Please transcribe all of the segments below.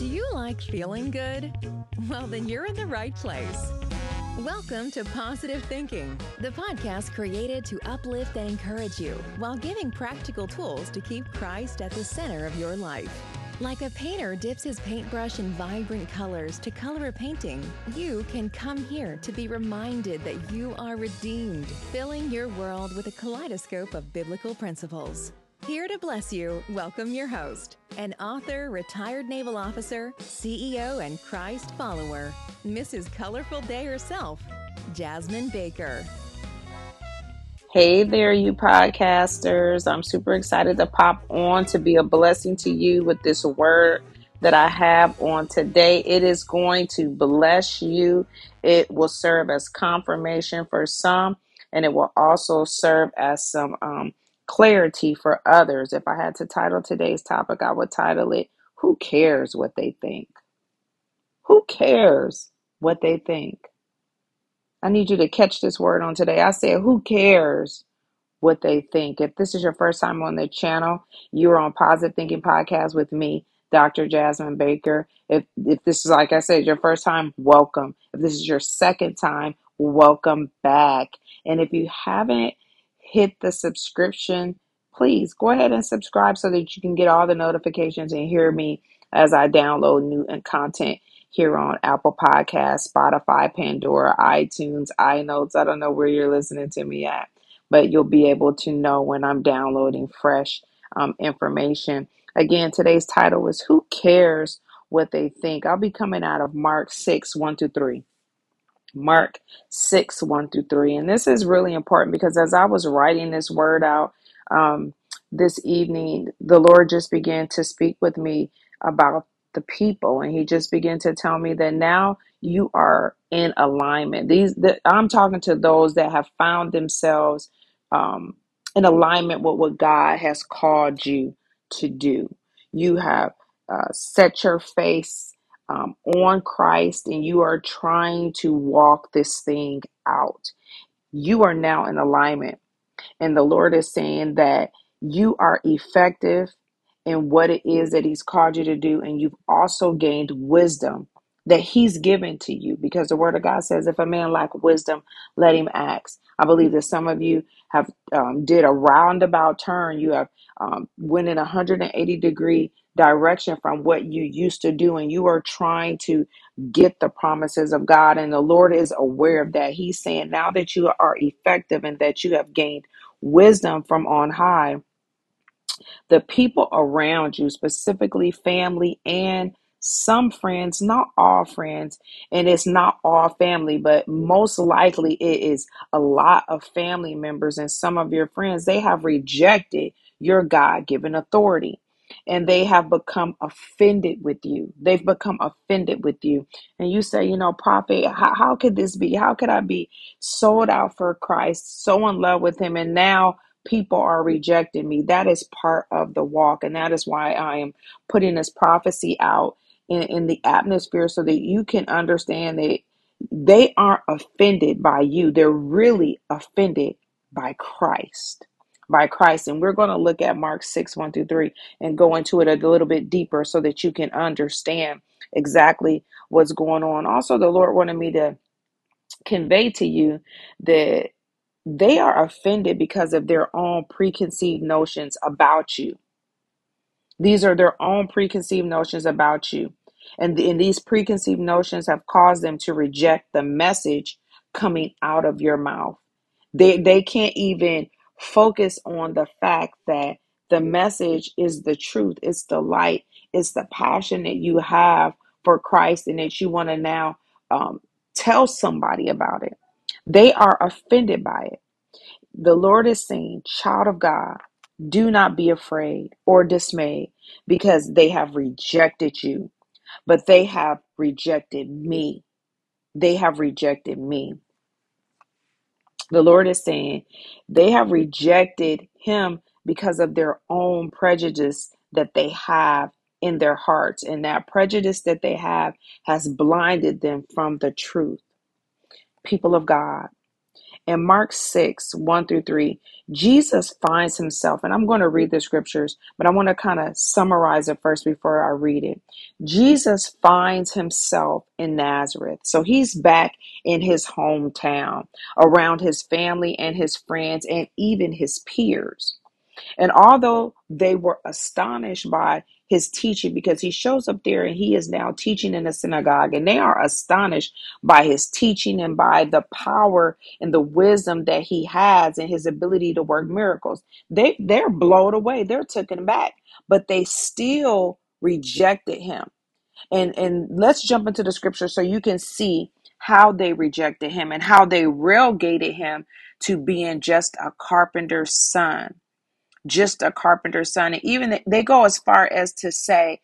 Do you like feeling good? Well, then you're in the right place. Welcome to Positive Thinking, the podcast created to uplift and encourage you while giving practical tools to keep Christ at the center of your life. Like a painter dips his paintbrush in vibrant colors to color a painting, you can come here to be reminded that you are redeemed, filling your world with a kaleidoscope of biblical principles. Here to bless you, welcome your host, an author, retired naval officer, CEO, and Christ follower, Mrs. Colorful Day herself, Jasmine Baker. Hey there, you podcasters. I'm super excited to pop on to be a blessing to you with this word that I have on today. It is going to bless you. It will serve as confirmation for some, and it will also serve as some um, clarity for others. If I had to title today's topic, I would title it Who Cares What They Think? Who cares what they think? I need you to catch this word on today. I said, Who cares what they think? If this is your first time on the channel, you are on Positive Thinking Podcast with me, Dr. Jasmine Baker. If, if this is, like I said, your first time, welcome. If this is your second time, welcome back. And if you haven't hit the subscription, please go ahead and subscribe so that you can get all the notifications and hear me as I download new content here on Apple Podcasts, Spotify, Pandora, iTunes, iNotes. I don't know where you're listening to me at, but you'll be able to know when I'm downloading fresh um, information. Again, today's title is Who Cares What They Think? I'll be coming out of Mark 6 1 to 3. Mark 6, 1 through 3. And this is really important because as I was writing this word out um, this evening, the Lord just began to speak with me about the people. And He just began to tell me that now you are in alignment. These the, I'm talking to those that have found themselves um, in alignment with what God has called you to do. You have uh, set your face um, on Christ and you are trying to walk this thing out. You are now in alignment. And the Lord is saying that you are effective in what it is that He's called you to do. And you've also gained wisdom that He's given to you because the Word of God says, if a man lack wisdom, let him ask. I believe that some of you have um, did a roundabout turn. You have um, went in a 180 degree direction from what you used to do, and you are trying to get the promises of God. And the Lord is aware of that. He's saying, now that you are effective and that you have gained wisdom from on high, the people around you, specifically family and some friends, not all friends, and it's not all family, but most likely it is a lot of family members and some of your friends, they have rejected your God given authority and they have become offended with you. They've become offended with you. And you say, you know, prophet, how, how could this be? How could I be sold out for Christ, so in love with him, and now people are rejecting me? That is part of the walk. And that is why I am putting this prophecy out in, in the atmosphere so that you can understand that they aren't offended by you. They're really offended by Christ. By Christ. And we're going to look at Mark 6, 1 through 3 and go into it a little bit deeper so that you can understand exactly what's going on. Also, the Lord wanted me to convey to you that they are offended because of their own preconceived notions about you. These are their own preconceived notions about you. And, and these preconceived notions have caused them to reject the message coming out of your mouth. They, they can't even focus on the fact that the message is the truth, it's the light, it's the passion that you have for Christ and that you want to now um, tell somebody about it. They are offended by it. The Lord is saying, Child of God, do not be afraid or dismayed because they have rejected you, but they have rejected me. They have rejected me. The Lord is saying they have rejected him because of their own prejudice that they have in their hearts. And that prejudice that they have has blinded them from the truth. People of God, In Mark 6, 1 through 3, Jesus finds himself, and I'm going to read the scriptures, but I want to kind of summarize it first before I read it. Jesus finds himself in Nazareth. So he's back in his hometown, around his family and his friends, and even his peers. And although they were astonished by his teaching, because he shows up there and he is now teaching in a synagogue, and they are astonished by his teaching and by the power and the wisdom that he has and his ability to work miracles. They they're blown away, they're taken back, but they still rejected him. And and let's jump into the scripture so you can see how they rejected him and how they relegated him to being just a carpenter's son just a carpenter's son. And even they go as far as to say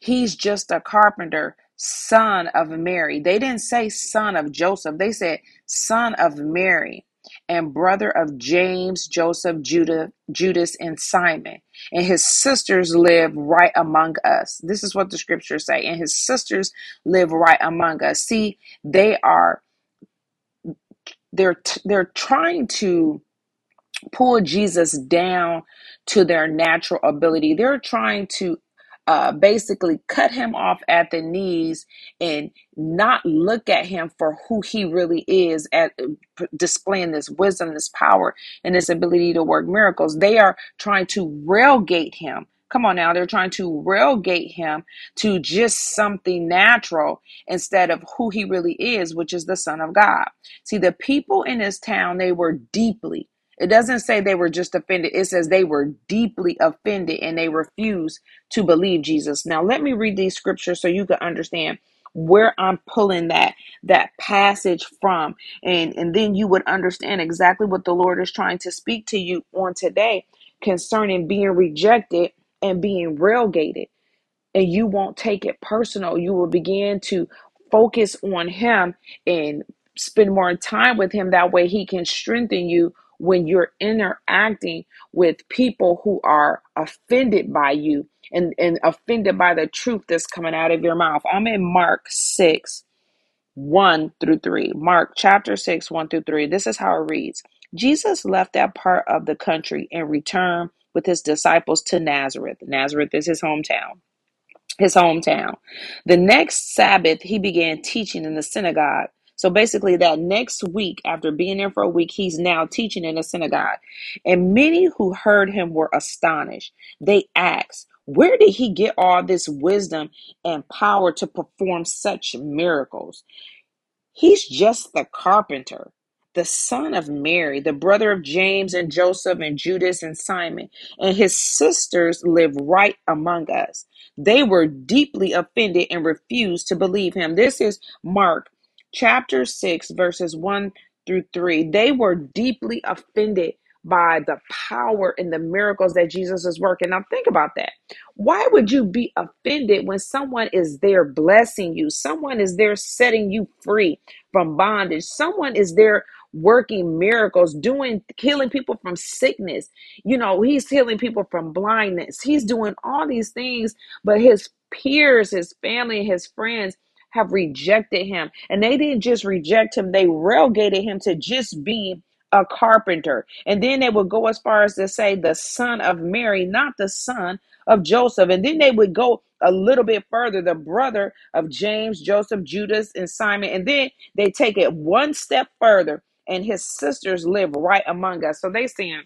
he's just a carpenter, son of Mary. They didn't say son of Joseph, they said son of Mary and brother of James, Joseph, Judah, Judas, and Simon. And his sisters live right among us. This is what the scriptures say. And his sisters live right among us. See, they are they're they're trying to pull Jesus down to their natural ability. They're trying to uh, basically cut him off at the knees and not look at him for who he really is at displaying this wisdom, this power, and this ability to work miracles. They are trying to relegate him. Come on now, they're trying to relegate him to just something natural instead of who he really is, which is the Son of God. See, the people in this town, they were deeply, it doesn't say they were just offended. It says they were deeply offended and they refused to believe Jesus. Now, let me read these scriptures so you can understand where I'm pulling that that passage from and and then you would understand exactly what the Lord is trying to speak to you on today concerning being rejected and being relegated and you won't take it personal. You will begin to focus on Him and spend more time with Him. That way, He can strengthen you when you're interacting with people who are offended by you and, and offended by the truth that's coming out of your mouth. I'm in Mark 6 1 through 3. Mark chapter 6, 1 through 3. This is how it reads Jesus left that part of the country and returned with his disciples to Nazareth. Nazareth is his hometown his hometown. The next Sabbath, he began teaching in the synagogue. So basically, that next week, after being there for a week, he's now teaching in a synagogue. And many who heard him were astonished. They asked, Where did he get all this wisdom and power to perform such miracles? He's just the carpenter, the son of Mary, the brother of James and Joseph and Judas and Simon, and his sisters live right among us. They were deeply offended and refused to believe him. This is Mark chapter 6, verses 1 through 3. They were deeply offended by the power and the miracles that Jesus is working. Now, think about that. Why would you be offended when someone is there blessing you? Someone is there setting you free from bondage. Someone is there working miracles, doing healing people from sickness. You know, he's healing people from blindness. He's doing all these things, but his peers, his family, his friends have rejected him. And they didn't just reject him, they relegated him to just being a carpenter. And then they would go as far as to say the son of Mary, not the son of Joseph. And then they would go a little bit further, the brother of James, Joseph, Judas, and Simon. And then they take it one step further, and his sisters live right among us. So they saying,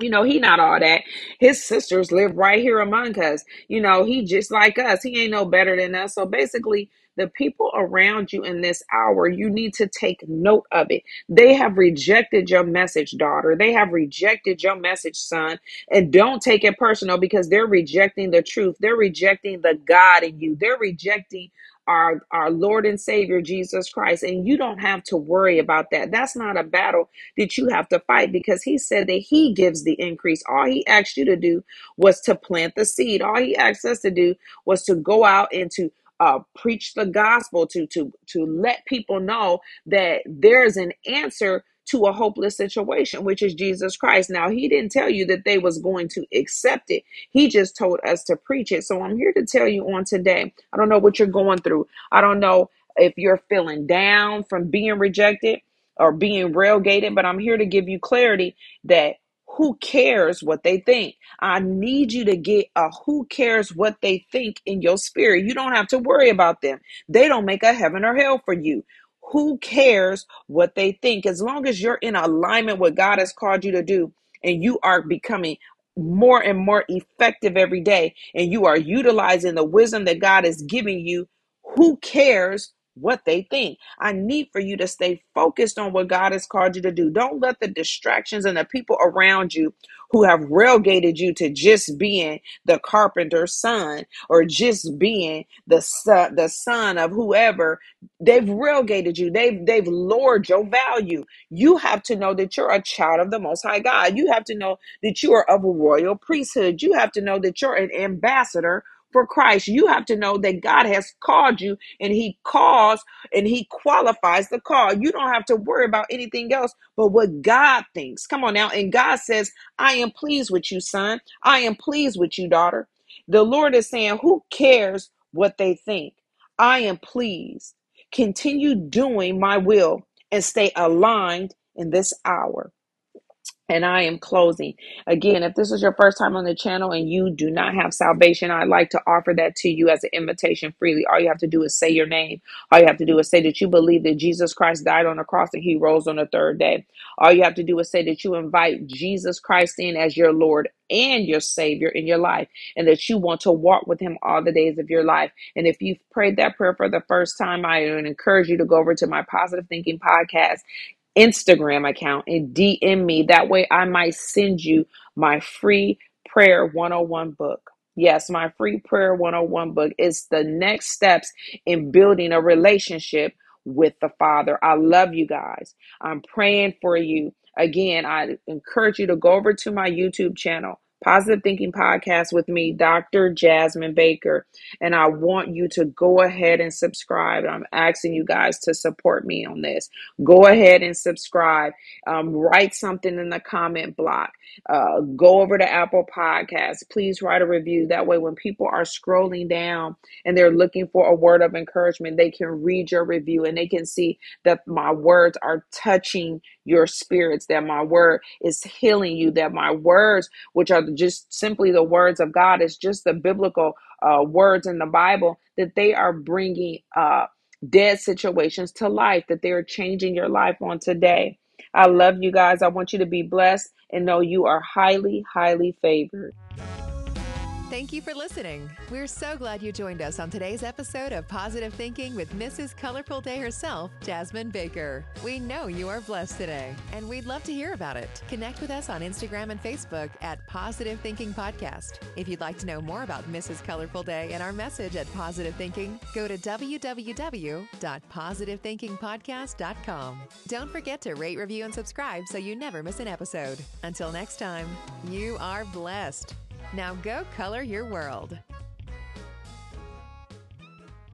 you know, he not all that. His sisters live right here among us. You know, he just like us. He ain't no better than us. So basically, the people around you in this hour, you need to take note of it. They have rejected your message, daughter. They have rejected your message, son. And don't take it personal because they're rejecting the truth. They're rejecting the God in you. They're rejecting our our Lord and Savior Jesus Christ and you don't have to worry about that. That's not a battle that you have to fight because he said that he gives the increase. All he asked you to do was to plant the seed. All he asked us to do was to go out and to uh, preach the gospel to to to let people know that there is an answer to a hopeless situation which is jesus christ. Now he didn't tell you that they was going to accept it. He just told us to preach it. So i'm here to tell you on today i don't know what you're going through. I don't know if you're feeling down from being rejected or being relegated, but I'm here to give you clarity that who cares what they think? I need you to get a who cares what they think in your spirit. You don't have to worry about them. They don't make a heaven or hell for you. Who cares what they think? As long as you're in alignment with God has called you to do and you are becoming more and more effective every day and you are utilizing the wisdom that God is giving you, who cares what they think? I need for you to stay focused on what God has called you to do. Don't let the distractions and the people around you who have relegated you to just being the carpenter's son or just being the son, the son of whoever they've relegated you they've they've lowered your value you have to know that you're a child of the most high god you have to know that you are of a royal priesthood you have to know that you're an ambassador for Christ. You have to know that God has called you and He calls and He qualifies the call. You don't have to worry about anything else but what God thinks. Come on now. And God says, I am pleased with you, son. I am pleased with you, daughter. The Lord is saying, Who cares what they think? I am pleased. Continue doing my will and stay aligned in this hour. And I am closing. Again, if this is your first time on the channel and you do not have salvation, I'd like to offer that to you as an invitation freely. All you have to do is say your name. All you have to do is say that you believe that Jesus Christ died on the cross and he rose on the third day. All you have to do is say that you invite Jesus Christ in as your Lord and your Savior in your life and that you want to walk with him all the days of your life. And if you've prayed that prayer for the first time, I would encourage you to go over to my Positive Thinking Podcast Instagram account and DM me. That way, I might send you my free prayer 101 book. Yes, my free prayer 101 book is the next steps in building a relationship with the Father. I love you guys. I'm praying for you. Again, I encourage you to go over to my YouTube channel, Positive Thinking Podcast with me, Dr. Jasmine Baker. And I want you to go ahead and subscribe. I'm asking you guys to support me on this. Go ahead and subscribe. Um, write something in the comment block. Uh, go over to Apple Podcasts. Please write a review. That way, when people are scrolling down and they're looking for a word of encouragement, they can read your review and they can see that my words are touching your spirits, that my word is healing you, that my words, which are just simply the words of God, is just the biblical uh, words in the Bible, that they are bringing uh, dead situations to life, that they're changing your life on today. I love you guys. I want you to be blessed and know you are highly, highly favored. Thank you for listening. We're so glad you joined us on today's episode of Positive Thinking with Mrs. Colorful Day herself, Jasmine Baker. We know you are blessed today, and we'd love to hear about it. Connect with us on Instagram and Facebook at Positive Thinking Podcast. If you'd like to know more about Mrs. Colorful Day and our message at Positive Thinking, go to www.positivethinkingpodcast.com. Don't forget to rate, review, and subscribe so you never miss an episode. Until next time, you are blessed. Now go color your world.